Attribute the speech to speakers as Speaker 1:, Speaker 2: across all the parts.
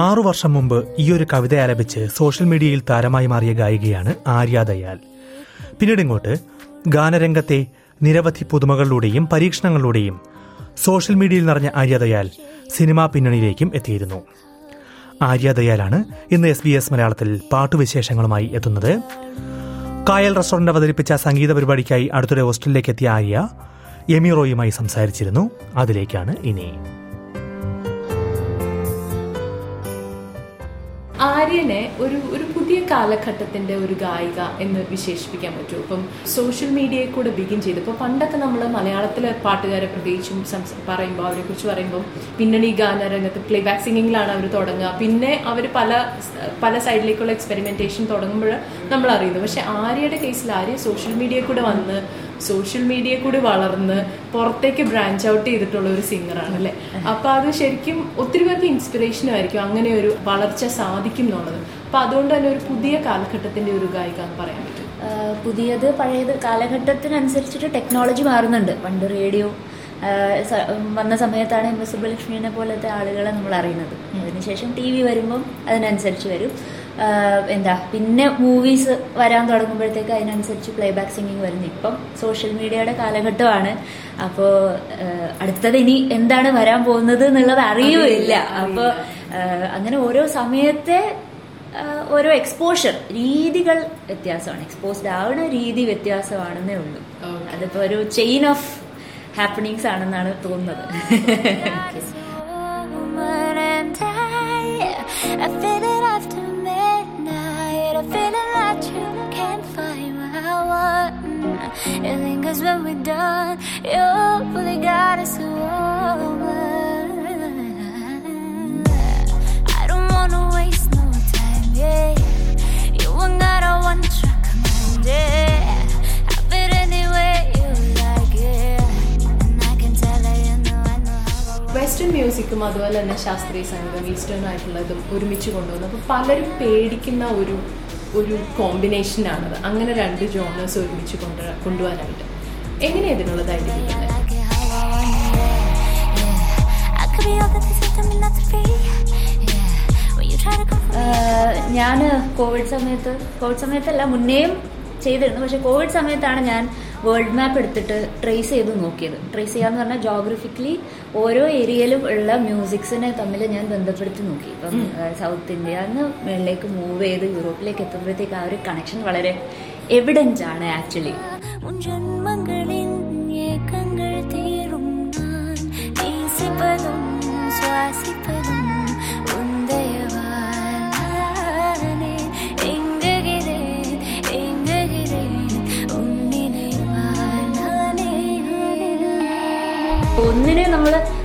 Speaker 1: ആറു വർഷം മുമ്പ് ഈ ഒരു കവിത ആലപിച്ച് സോഷ്യൽ മീഡിയയിൽ താരമായി മാറിയ ഗായികയാണ് ആര്യ ദയാൽ. പിന്നീട് ഇങ്ങോട്ട്. ഗാനരംഗത്തെ നിരവധി പുതുമകളിലൂടെയും പരീക്ഷണങ്ങളിലൂടെയും സോഷ്യൽ മീഡിയയിൽ നിറഞ്ഞ ആര്യ ദയാൽ സിനിമാ പിന്നണിയിലേക്കും എത്തിയിരുന്നു. ആര്യ ദയാലാണ് ഇന്ന് എസ് ബി എസ് മലയാളത്തിൽ പാട്ടുവിശേഷങ്ങളുമായി എത്തുന്നത്. കായൽ റെസ്റ്റോറന്റ് അവതരിപ്പിച്ച സംഗീത പരിപാടിക്കായി അടുത്തിടെ ഹോസ്റ്റലിലേക്ക് എത്തിയ ആര്യ എമി റോയുമായി സംസാരിച്ചിരുന്നു. അതിലേക്കാണ് ഇനി.
Speaker 2: ആര്യനെ ഒരു ഒരു പുതിയ കാലഘട്ടത്തിന്റെ ഒരു ഗായിക എന്ന് വിശേഷിപ്പിക്കാൻ പറ്റും. ഇപ്പം സോഷ്യൽ മീഡിയയിൽ കൂടെ ബിഗിൻ ചെയ്തു. ഇപ്പൊ പണ്ടൊക്കെ നമ്മൾ മലയാളത്തിലെ പാട്ടുകാരെ പ്രത്യേകിച്ചും പറയുമ്പോൾ അവരെ കുറിച്ച് പറയുമ്പോൾ പിന്നണി ഗാനരംഗത്ത് പ്ലേ ബാക്ക് സിംഗിങ്ങിലാണ് അവർ തുടങ്ങുക. പിന്നെ അവർ പല പല സൈഡിലേക്കുള്ള എക്സ്പെരിമെന്റേഷൻ തുടങ്ങുമ്പോൾ നമ്മൾ അറിയുന്നു പക്ഷെ ആര്യയുടെ കേസിൽ ആര്യ സോഷ്യൽ മീഡിയയിൽ കൂടെ വന്ന് സോഷ്യൽ മീഡിയ കൂടി വളർന്ന് പുറത്തേക്ക് ബ്രാഞ്ച് ഔട്ട് ചെയ്തിട്ടുള്ള ഒരു സിംഗറാണ് അല്ലേ? അപ്പൊ അത് ശരിക്കും ഒത്തിരി പേർക്ക് ഇൻസ്പിറേഷനും ആയിരിക്കും അങ്ങനെ ഒരു വളർച്ച സാധിക്കും എന്നുള്ളത് അപ്പൊ അതുകൊണ്ട് തന്നെ ഒരു പുതിയ കാലഘട്ടത്തിന്റെ ഒരു ഗായിക എന്ന് പറയാൻ പറ്റും.
Speaker 3: പുതിയത് പഴയത് കാലഘട്ടത്തിനനുസരിച്ചിട്ട് ടെക്നോളജി മാറുന്നുണ്ട്. പണ്ട് റേഡിയോ വന്ന സമയത്താണ് എം എസ് സുബ്ബലക്ഷ്മിനെ പോലത്തെ ആളുകളെ നമ്മൾ അറിയുന്നത്. അതിനുശേഷം ടി വി വരുമ്പം അതിനനുസരിച്ച് വരും. എന്താ പിന്നെ മൂവീസ് വരാൻ തുടങ്ങുമ്പോഴത്തേക്ക് അതിനനുസരിച്ച് പ്ലേ ബാക്ക് സിംഗിങ് വരുന്നു. ഇപ്പം സോഷ്യൽ മീഡിയയുടെ കാലഘട്ടമാണ്. അപ്പോൾ അടുത്തത് ഇനി എന്താണ് വരാൻ പോകുന്നത് എന്നുള്ളത് അറിയുമില്ല അപ്പോൾ അങ്ങനെ ഓരോ സമയത്തെ ഓരോ എക്സ്പോഷർ രീതികൾ വ്യത്യാസമാണ്. എക്സ്പോസ്ഡ് ആവുന്ന രീതി വ്യത്യാസമാണെന്നേ ഉള്ളൂ. അതിപ്പോ ഒരു ചെയിൻ ഓഫ് ഹാപ്പനിങ്സ് ആണെന്നാണ് തോന്നുന്നത്.
Speaker 4: I feel It lingers when we're done. You really got us over. I don't wanna waste no time, yeah. You ain't got a one track mind, yeah. Have it any way you like it. And I can tell her you know I know how I want
Speaker 2: western മ്യൂസിക്കും അതുപോലെ തന്നെ ശാസ്ത്രീയ സംഗീതം eastern ആയിട്ടുള്ളതും ഒരുമിച്ച് കൊണ്ടുവന്നു അപ്പൊ പലരും പേടിക്കുന്ന ഒരു ഒരു കോമ്പിനേഷൻ കോമ്പിനേഷനാണത് അങ്ങനെ രണ്ട് ജോണേഴ്സ് ഒരുമിച്ച് കൊണ്ട് കൊണ്ടുപോകാനായിട്ട് എങ്ങനെയാ ഇതിനുള്ള.
Speaker 3: ഞാൻ കോവിഡ് സമയത്ത് കോവിഡ് സമയത്തല്ല മുന്നേയും ചെയ്തിരുന്നു. പക്ഷെ കോവിഡ് സമയത്താണ് ഞാൻ വേൾഡ് മാപ്പ് എടുത്തിട്ട് ട്രേസ് ചെയ്ത് നോക്കിയത്. ട്രേസ് ചെയ്യാന്ന് പറഞ്ഞാൽ ജോഗ്രഫിക്കലി ഓരോ ഏരിയയിലും ഉള്ള മ്യൂസിക്സിനെ തമ്മിൽ ഞാൻ ബന്ധപ്പെടുത്തി നോക്കി. ഇപ്പം സൗത്ത് ഇന്ത്യ എന്ന് മുകളിലേക്ക് മൂവ് ചെയ്ത് യൂറോപ്പിലേക്ക് എത്തുമ്പോഴത്തേക്ക് ആ ഒരു കണക്ഷൻ വളരെ എവിഡൻസ് ആണ് ആക്ച്വലി
Speaker 4: உன்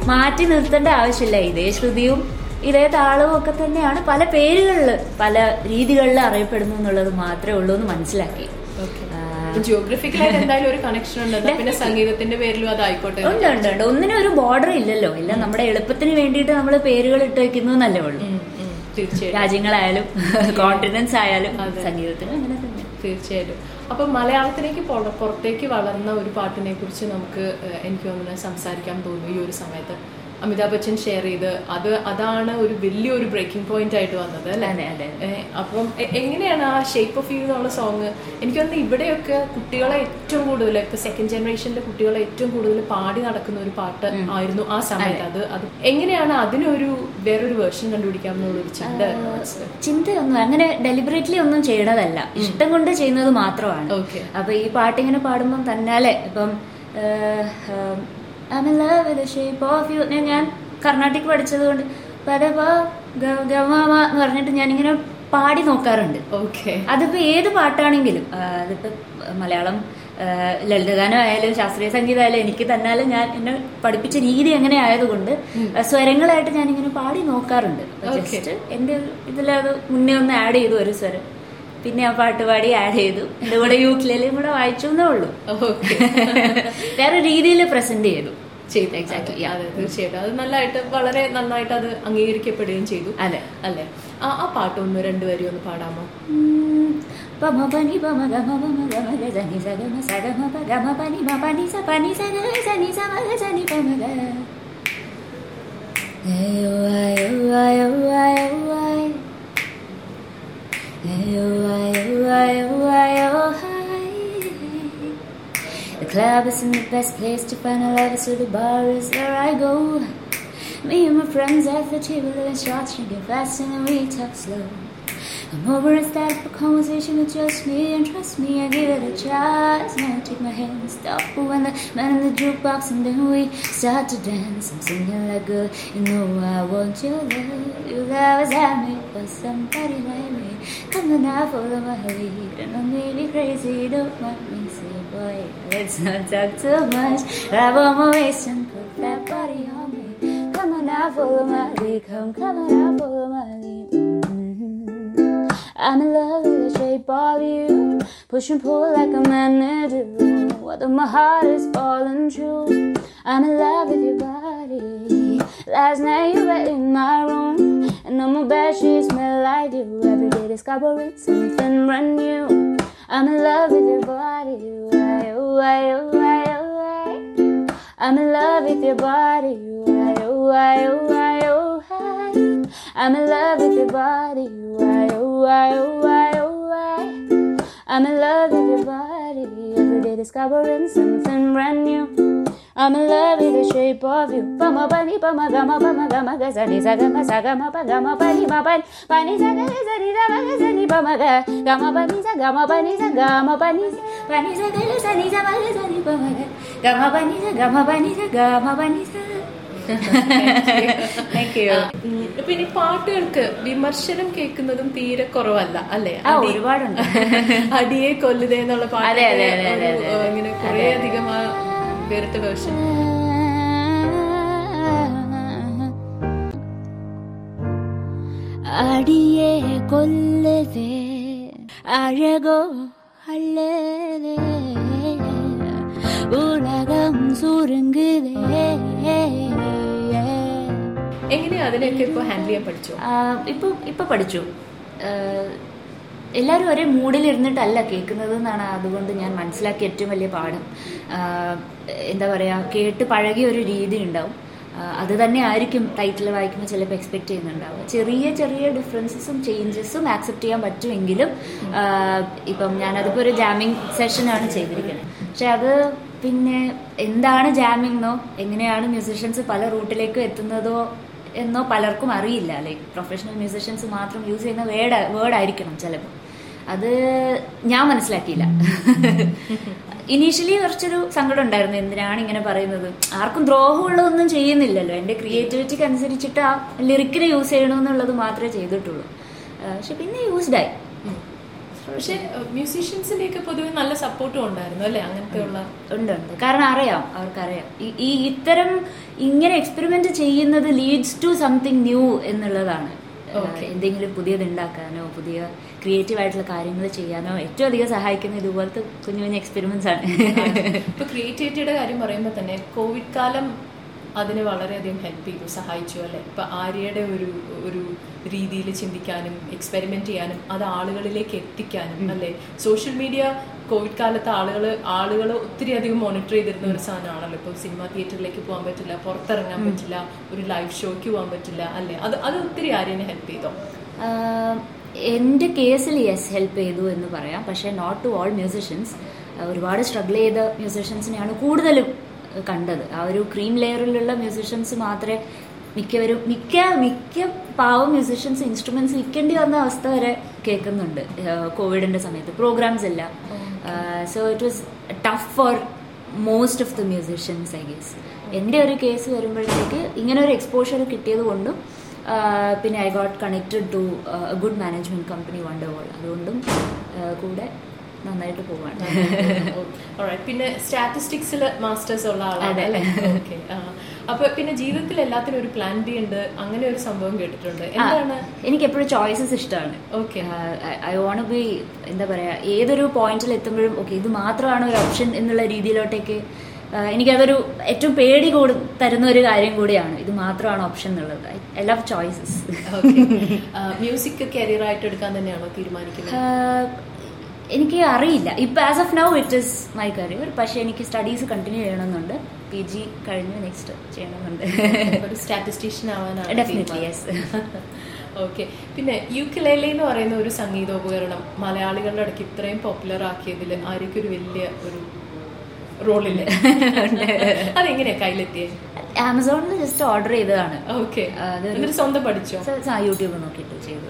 Speaker 3: മാറ്റി നിർത്തേണ്ട ആവശ്യമില്ല. ഇതേ ശ്രുതിയും ഇതേ താളവും ഒക്കെ തന്നെയാണ് പല പേരുകളിൽ പല രീതികളിൽ അറിയപ്പെടുന്നു എന്നുള്ളത് മാത്രമേ ഉള്ളൂ എന്ന് മനസ്സിലാക്കി.
Speaker 2: ജിയോഗ്രഫിക്കലായിട്ട് എന്തായാലും ഒരു കണക്ഷൻ ഉണ്ട്. പിന്നെ സംഗീതത്തിന്റെ പേരിലും അതായിക്കോട്ടെ
Speaker 3: ഉണ്ട് ഉണ്ട് ഉണ്ട്. ഒന്നിനും ഒരു ബോർഡർ ഇല്ലല്ലോ. എല്ലാം നമ്മുടെ എളുപ്പത്തിന് വേണ്ടിയിട്ട് നമ്മൾ പേരുകൾ ഇട്ട് വെക്കുന്നു എന്നല്ലേ ഉള്ളൂ. രാജ്യങ്ങളായാലും കോണ്ടിനൻസ് ആയാലും സംഗീതത്തിന് അങ്ങനെ തന്നെ.
Speaker 2: തീർച്ചയായിട്ടും. അപ്പൊ മലയാളത്തിലേക്ക് പുറ- പുറത്തേക്ക് വളർന്ന ഒരു പാട്ടിനെ കുറിച്ച് നമുക്ക് എനിക്ക് തോന്നുന്നു സംസാരിക്കാൻ തോന്നുന്നു ഈ ഒരു സമയത്ത്. അമിതാഭ് ബച്ചൻ ഷെയർ ചെയ്ത് അത് അതാണ് ഒരു വലിയൊരു ബ്രേക്കിംഗ് പോയിന്റ് ആയിട്ട് വന്നത് അല്ലേ. അപ്പം എങ്ങനെയാണ് ആ ഷേപ്പ് ഓഫ് യു എന്നുള്ള സോങ് എനിക്ക് തോന്നുന്നു ഇവിടെയൊക്കെ കുട്ടികളെ ഏറ്റവും കൂടുതൽ ഇപ്പൊ സെക്കൻഡ് ജനറേഷനിലെ കുട്ടികളെ ഏറ്റവും കൂടുതൽ പാടി നടക്കുന്ന ഒരു പാട്ട് ആയിരുന്നു ആ സമയത്ത്. അത്. അത് എങ്ങനെയാണ് അതിനൊരു വേറൊരു വേർഷൻ കണ്ടുപിടിക്കാം എന്നുള്ളൊരു ചിന്ത
Speaker 3: ചിന്തയൊന്നും അങ്ങനെ ഡെലിബറേറ്റ്ലി ഒന്നും ചെയ്യണതല്ല. ഇഷ്ടം കൊണ്ട് ചെയ്യുന്നത് മാത്രമാണ്. അപ്പൊ ഈ പാട്ട് പാട്ടിങ്ങനെ പാടുമ്പം തന്നാലെ ഇപ്പം I'm in love with the shape of you. ഞാൻ- ഞാൻ കർണാട്ടിക് പഠിച്ചത് കൊണ്ട് പരപ ഗമാമ എന്ന് പറഞ്ഞിട്ട് ഞാനിങ്ങനെ പാടി നോക്കാറുണ്ട്.
Speaker 2: ഓക്കെ
Speaker 3: അതിപ്പോ ഏത് പാട്ടാണെങ്കിലും അതിപ്പോ മലയാളം ലളിതഗാനം ആയാലും ശാസ്ത്രീയ സംഗീതം ആയാലും എനിക്ക് തന്നാലും ഞാൻ എന്നെ പഠിപ്പിച്ച രീതി എങ്ങനെ ആയതുകൊണ്ട് സ്വരങ്ങളായിട്ട് ഞാൻ ഇങ്ങനെ പാടി നോക്കാറുണ്ട്. ജസ്റ്റ് എന്റെ ഇതിലത് മുന്നേ ഒന്ന് ആഡ് ചെയ്തു ഒരു സ്വരം. പിന്നെ ആ പാട്ട് പാടി ആഡ് ചെയ്തു. എന്റെ കൂടെ യൂക്കിലും കൂടെ വായിച്ചു എന്നേ ഉള്ളൂ. വേറെ രീതിയിൽ പ്രസന്റ് ചെയ്തു.
Speaker 2: ചെയ്തു
Speaker 3: എക്സാക്ട്
Speaker 2: അതെ. തീർച്ചയായിട്ടും. അത് നല്ലതായിട്ട് വളരെ നന്നായിട്ട് അത് അംഗീകരിക്കപ്പെടുകയും ചെയ്തു.
Speaker 3: അതെ.
Speaker 2: അല്ലെ? ആ ആ പാട്ട് ഒന്ന് രണ്ടുപേരും ഒന്ന് പാടാമോ.
Speaker 3: പമ പനി പമ ഗമ പമ ഗമ ഗ സനി സ ഗമ സ പ ഗമ പനി മ പനി സ പനി സഗ സനി സമ സനി പമ ഗ ആയോ ആയോ ആയോ The club isn't the best place to find a lover, so the bar is where I go. Me and my friends at the table living shots, drinking fast, and then we talk slow. I'm over and start a conversation with just me, and trust me, I give it a chance. Now take my hand, stop when the man in the jukebox, and then we start to dance. I'm singing like a, you know I want your love. You love is at me for somebody like me. Come on now, follow my lead, and I'm really crazy. Don't mind me, say boy, let's not talk too much. Grab on my waist and put that body on me. Come on now, follow my lead. Come, come on now, follow my lead. I'm in love with the shape of you. Push and pull like a magnet do. Whether my heart is falling true. I'm in love with your body. Last night you were in my room. On my bed sheets smell like you. Every day discovering something brand new. I'm in love with your body. Why, why, why, why? I'm in love with your body. Why, why, why, why? I'm in love with your body. Why, why, why, why? I'm in love with your body. Every day discovering something brand new. I'm in love with the shape of you. Pama pani pama gama pama gama ga sa ni sa gama sa gama pa gama pani ma pani pani sa ga sa ni zaga ma ga sa ni pama ga gama pani zaga gama pani sa gama pani bani pani sa ga sa ni sa ma ga sa ni pama ga gama pani sa gama pani sa gama pani sa
Speaker 2: പിന്നെ പാട്ടുകൾക്ക് വിമർശനം കേൾക്കുന്നതും തീരെ കുറവല്ല അല്ലേ
Speaker 3: ഒരുപാടുണ്ട്.
Speaker 2: അടിയെ കൊല്ലുതേ എന്നുള്ള പാട്ട്. ഇങ്ങനെ കുറേ അധികം വേറിട്ട വേർഷൻ.
Speaker 3: അടിയെ കൊല്ലതേ അഴകോ അല്ലേ? ഉലകം സുരുങ്ങുതേ
Speaker 2: എങ്ങനെയാ അതിനെയൊക്കെ ഇപ്പൊ ഹാൻഡിൽ ചെയ്യാൻ പഠിച്ചു?
Speaker 3: ഇപ്പൊ ഇപ്പൊ പഠിച്ചു. എല്ലാവരും ഒരേ മൂഡിലിരുന്നിട്ടല്ല കേൾക്കുന്നത് എന്നാണ് അതുകൊണ്ട് ഞാൻ മനസ്സിലാക്കിയ ഏറ്റവും വലിയ പാഠം. എന്താ പറയുക കേട്ട് പഴകിയ ഒരു രീതി ഉണ്ടാവും. അത് തന്നെ ആയിരിക്കും ടൈറ്റിൽ വായിക്കുമ്പോൾ ചിലപ്പോൾ എക്സ്പെക്ട് ചെയ്യുന്നുണ്ടാവുക. ചെറിയ ചെറിയ ഡിഫറൻസസും ചേഞ്ചസും ആക്സെപ്റ്റ് ചെയ്യാൻ പറ്റുമെങ്കിലും ഇപ്പം ഞാനതിപ്പോൾ ഒരു ജാമിങ് സെഷനാണ് ചെയ്തിരിക്കുന്നത്. പക്ഷെ അത് പിന്നെ എന്താണ് ജാമിങ് എന്നോ എങ്ങനെയാണ് മ്യൂസിഷ്യൻസ് പല റൂട്ടിലേക്കും എത്തുന്നതോ എന്നോ പലർക്കും അറിയില്ല. ലൈക്ക് പ്രൊഫഷണൽ മ്യൂസിഷ്യൻസ് മാത്രം യൂസ് ചെയ്യുന്ന വേർഡ് വേർഡ് ആയിരിക്കണം ചിലപ്പോൾ. അത് ഞാൻ മനസ്സിലാക്കിയില്ല. ഇനീഷ്യലി കുറച്ചൊരു സങ്കടം ഉണ്ടായിരുന്നു. എന്തിനാണ് ഇങ്ങനെ പറയുന്നത്? ആർക്കും ദ്രോഹമുള്ളതൊന്നും ചെയ്യുന്നില്ലല്ലോ. എന്റെ ക്രിയേറ്റിവിറ്റിക്ക് അനുസരിച്ചിട്ട് ആ ലിറിക്കിനെ യൂസ് ചെയ്യണമെന്നുള്ളത് മാത്രമേ ചെയ്തിട്ടുള്ളൂ. പക്ഷെ പിന്നെ യൂസ്ഡ് ആയി.
Speaker 2: പക്ഷെ മ്യൂസീഷ്യൻസിന്റെ ഒക്കെ പൊതുവെ നല്ല സപ്പോർട്ടും ഉണ്ടായിരുന്നു അല്ലെ? അങ്ങനത്തെ ഉള്ള
Speaker 3: ഉണ്ട് ഉണ്ട്. കാരണം അറിയാം അവർക്കറിയാം. ഈ- ഈ ഇത്തരം ഇങ്ങനെ എക്സ്പെരിമെന്റ് ചെയ്യുന്നത് ലീഡ്സ് ടു സംതിങ് ന്യൂ എന്നുള്ളതാണ്. എന്തെങ്കിലും പുതിയത് ഉണ്ടാക്കാനോ പുതിയ ക്രിയേറ്റീവ് ആയിട്ടുള്ള കാര്യങ്ങൾ ചെയ്യാനോ ഏറ്റവും അധികം സഹായിക്കുന്ന ഇതുപോലത്തെ കുഞ്ഞു കുഞ്ഞു എക്സ്പെരിമെന്റ്സ് ആണ്.
Speaker 2: ഇപ്പൊ ക്രിയേറ്റിവിറ്റിയുടെ കാര്യം പറയുമ്പോൾ തന്നെ കോവിഡ് കാലം അതിനെ വളരെയധികം ഹെൽപ്പ് ചെയ്തു സഹായിച്ചു അല്ലെ? ഇപ്പൊ ആര്യയുടെ ഒരു ഒരു രീതിയിൽ ചിന്തിക്കാനും എക്സ്പെരിമെന്റ് ചെയ്യാനും അത് ആളുകളിലേക്ക് എത്തിക്കാനും അല്ലെ? സോഷ്യൽ മീഡിയ കോവിഡ് കാലത്ത് ആളുകൾ ആളുകൾ ഒത്തിരി അധികം മോണിറ്റർ ചെയ്തിരുന്ന ഒരു സാധനമാണല്ലോ. ഇപ്പൊ സിനിമ തിയേറ്ററിലേക്ക് പോകാൻ പറ്റില്ല പുറത്തിറങ്ങാൻ പറ്റില്ല ഒരു ലൈവ് ഷോയ്ക്ക് പോകാൻ പറ്റില്ല അല്ലേ? അത് അത് ഒത്തിരി ആര്യനെ ഹെൽപ്പ് ചെയ്തോ?
Speaker 3: എന്റെ എന്റെ കേസിൽ യെസ് ഹെൽപ്പ് ചെയ്തു എന്ന് പറയാം. പക്ഷേ നോട്ട് ടു ഓൾ മ്യൂസിഷ്യൻസ് ഒരുപാട് സ്ട്രഗിൾ ചെയ്ത മ്യൂസിഷ്യൻസിനെയാണ് കൂടുതലും കണ്ടത്. ആ ഒരു ക്രീം ലെയറിലുള്ള മ്യൂസിഷ്യൻസ് മാത്രമേ മിക്കവരും മിക്ക മിക്ക പാവം മ്യൂസിഷ്യൻസ് ഇൻസ്ട്രുമെന്റ്സ് വിൽക്കേണ്ടി വന്ന അവസ്ഥ വരെ കേൾക്കുന്നുണ്ട്. കോവിഡിന്റെ സമയത്ത് പ്രോഗ്രാംസ് ഇല്ല so it was tough for most of the musicians I guess എന്റെ ഒരു കേസ് വരുമ്പോഴത്തേക്ക് ഇങ്ങനെ ഒരു എക്സ്പോഷർ കിട്ടിയത് കൊണ്ടും പിന്നെ I got connected to good management company wonder world അതുകൊണ്ടും കൂടെ നന്നായിട്ട് പോവാണ്.
Speaker 2: പിന്നെ സ്റ്റാറ്റിസ്റ്റിക്സിൽ മാസ്റ്റേഴ്സ് ഉള്ള ആളാണ്. അപ്പൊ പിന്നെ ജീവിതത്തിൽ എല്ലാത്തിനും ഒരു പ്ലാൻ ബി ഉണ്ട്. അങ്ങനെ ഒരു സംഭവം കേട്ടിട്ടുണ്ട്. എന്താണ്?
Speaker 3: എനിക്ക് എപ്പോഴും ചോയ്സസ് ഇഷ്ടമാണ്
Speaker 2: ഓക്കെ
Speaker 3: ഐ വോണ്ട് ബി എന്താ പറയാ ഏതൊരു പോയിന്റിൽ എത്തുമ്പോഴും ഓക്കെ ഇത് മാത്രമാണ് ഒരു ഓപ്ഷൻ എന്നുള്ള രീതിയിലോട്ടേക്ക് എനിക്കതൊരു ഏറ്റവും പേടി കൂടു തരുന്ന ഒരു കാര്യം കൂടിയാണ്. ഇത് മാത്രമാണ് ഓപ്ഷൻ എന്നുള്ളത്. I love choices
Speaker 2: music career ആയിട്ട് എടുക്കാൻ തന്നെയാണോ തീരുമാനിക്കുന്നത്?
Speaker 3: എനിക്ക് അറിയില്ല. ഇപ്പൊ as of now it is my career പക്ഷേ എനിക്ക് സ്റ്റഡീസ് കണ്ടിന്യൂ ചെയ്യണമെന്നുണ്ട്. പി ജി കഴിഞ്ഞ് നെക്സ്റ്റ് ചെയ്യണമെന്നുണ്ട്.
Speaker 2: ഒരു സ്റ്റാറ്റിസ്റ്റീഷ്യൻ ആവാനാണ്
Speaker 3: ഡെഫിനറ്റ്ലി യെസ്
Speaker 2: ഓക്കെ പിന്നെ യുക്കിലേലെ എന്ന് പറയുന്ന ഒരു സംഗീതോപകരണം മലയാളികളുടെ ഇടയ്ക്ക് ഇത്രയും പോപ്പുലർ ആക്കിയതിൽ ആര്യക്ക് ഒരു വലിയ ഒരു റോളില്ല അതെങ്ങനെയാ കയ്യിലെത്തിയത്
Speaker 3: ആമസോണിൽ ജസ്റ്റ് ഓർഡർ ചെയ്തതാണ്.
Speaker 2: ഓക്കെ സ്വന്തം പഠിച്ചോ?
Speaker 3: യൂട്യൂബ് നോക്കിയിട്ട് ചെയ്തു.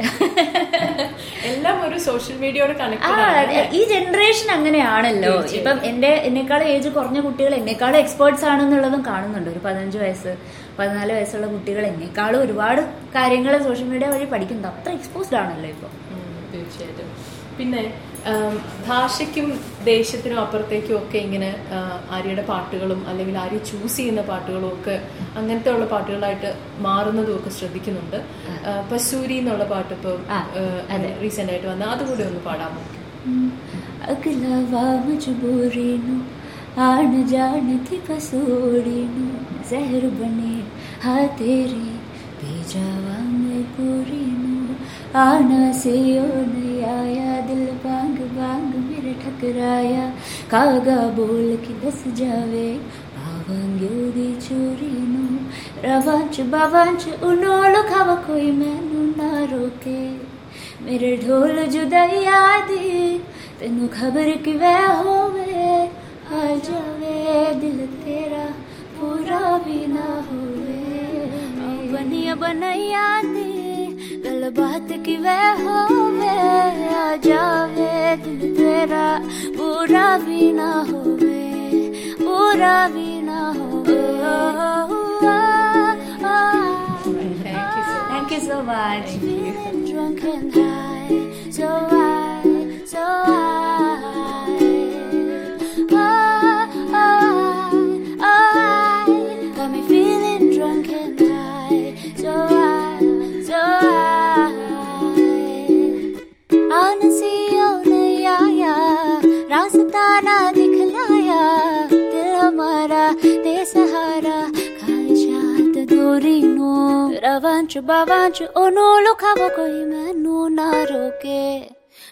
Speaker 2: എല്ലാം ഒരു സോഷ്യൽ മീഡിയയോട് കണക്ട്
Speaker 3: ഈ ജനറേഷൻ അങ്ങനെയാണല്ലോ. ഇപ്പം എന്റെ എന്നെക്കാളും ഏജ് കുറഞ്ഞ കുട്ടികൾ എന്നെക്കാളും എക്സ്പേർട്സ് ആണെന്നുള്ളതും കാണുന്നുണ്ട്. ഒരു പതിനഞ്ച് വയസ്സ് പതിനാല് വയസ്സുള്ള കുട്ടികൾ എന്നെക്കാളും ഒരുപാട് കാര്യങ്ങൾ സോഷ്യൽ മീഡിയ വഴി പഠിക്കുന്നുണ്ട്. അത്ര എക്സ്പോസ്ഡ് ആണല്ലോ ഇപ്പൊ.
Speaker 2: തീർച്ചയായിട്ടും. പിന്നെ ഭാഷയ്ക്കും ദേശത്തിനും അപ്പുറത്തേക്കും ഒക്കെ ഇങ്ങനെ ആര്യയുടെ പാട്ടുകളും അല്ലെങ്കിൽ ആര്യ ചൂസ് ചെയ്യുന്ന പാട്ടുകളും ഒക്കെ അങ്ങനത്തെ ഉള്ള പാട്ടുകളായിട്ട് മാറുന്നതും ഒക്കെ ശ്രദ്ധിക്കുന്നുണ്ട്. പശൂരി എന്നുള്ള പാട്ട്
Speaker 3: ഇപ്പൊ
Speaker 2: റീസെന്റ് ആയിട്ട് വന്ന അതുകൂടി ഒന്ന് പാടാമോ
Speaker 3: ആണ ആണ സെയോ നേ बादल बाग बाग मेरा ठकराया। कागा बोल के दस जावे। भावांग्यो उदी चोरी नो। रवांच बावांच उनोलो खावा कोई मैनू ना रोके। मेरे ढोल जुदाई आदि, तेनू खबर कि वह होवे। आ जावे, दिल तेरा पूरा भी ना होवे। बनिया बनाई आदि वह जावे दिल तेरा भी ना भी ना Thank you so, thank you much. Drunk and high, so high, so high. पंच बावांच ओनो लोखा वो कोई मैं नो ना रोके।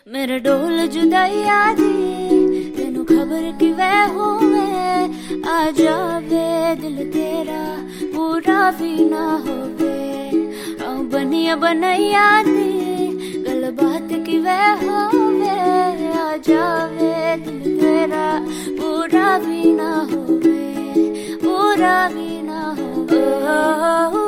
Speaker 3: मेरे डोल जुदाई आदी तेनु खबर की वे हो मैं आ जावे दिल तेरा, पूरा भी ना हो वे आऊ बनिया बनाई आदी गल बात की वे हो वे आ जावे दिल तेरा, पूरा भी ना हो वे पूरा भी ना हो वे.